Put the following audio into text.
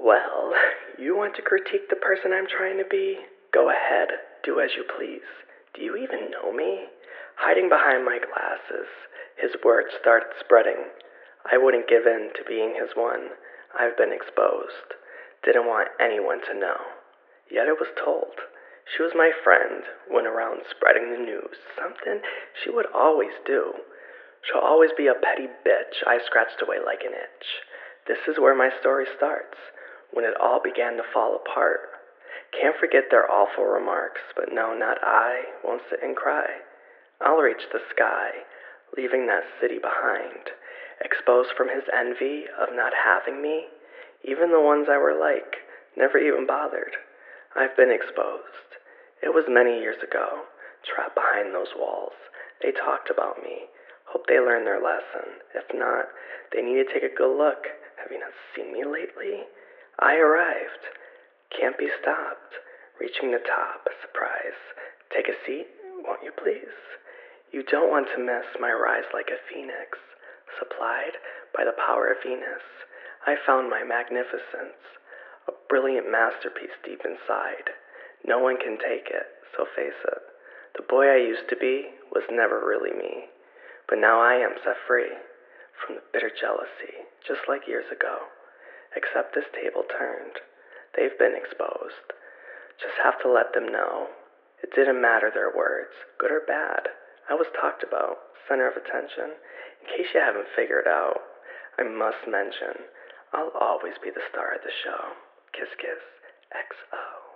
Well, you want to critique the person I'm trying to be? Go ahead, do as you please. Do you even know me? Hiding behind my glasses, his words started spreading. I wouldn't give in to being his one. I've been exposed. Didn't want anyone to know. Yet it was told. She was my friend, went around spreading the news, something she would always do. She'll always be a petty bitch. I scratched away like an itch. This is where my story starts, when it all began to fall apart. Can't forget their awful remarks, but no, not I, won't sit and cry. I'll reach the sky, leaving that city behind, exposed from his envy of not having me. Even the ones I were like never even bothered. I've been exposed. It was many years ago, trapped behind those walls. They talked about me. Hope they learned their lesson. If not, they need to take a good look. Have you not seen me lately? I arrived. Can't be stopped. Reaching the top. Surprise. Take a seat, won't you please? You don't want to miss my rise like a phoenix. Supplied by the power of Venus, I found my magnificence. A brilliant masterpiece deep inside. No one can take it, so face it. The boy I used to be was never really me. But now I am set free from the bitter jealousy, just like years ago. Except this table turned. They've been exposed. Just have to let them know. It didn't matter their words, good or bad. I was talked about, center of attention. In case you haven't figured out, I must mention, I'll always be the star of the show. Kiss, kiss, XO.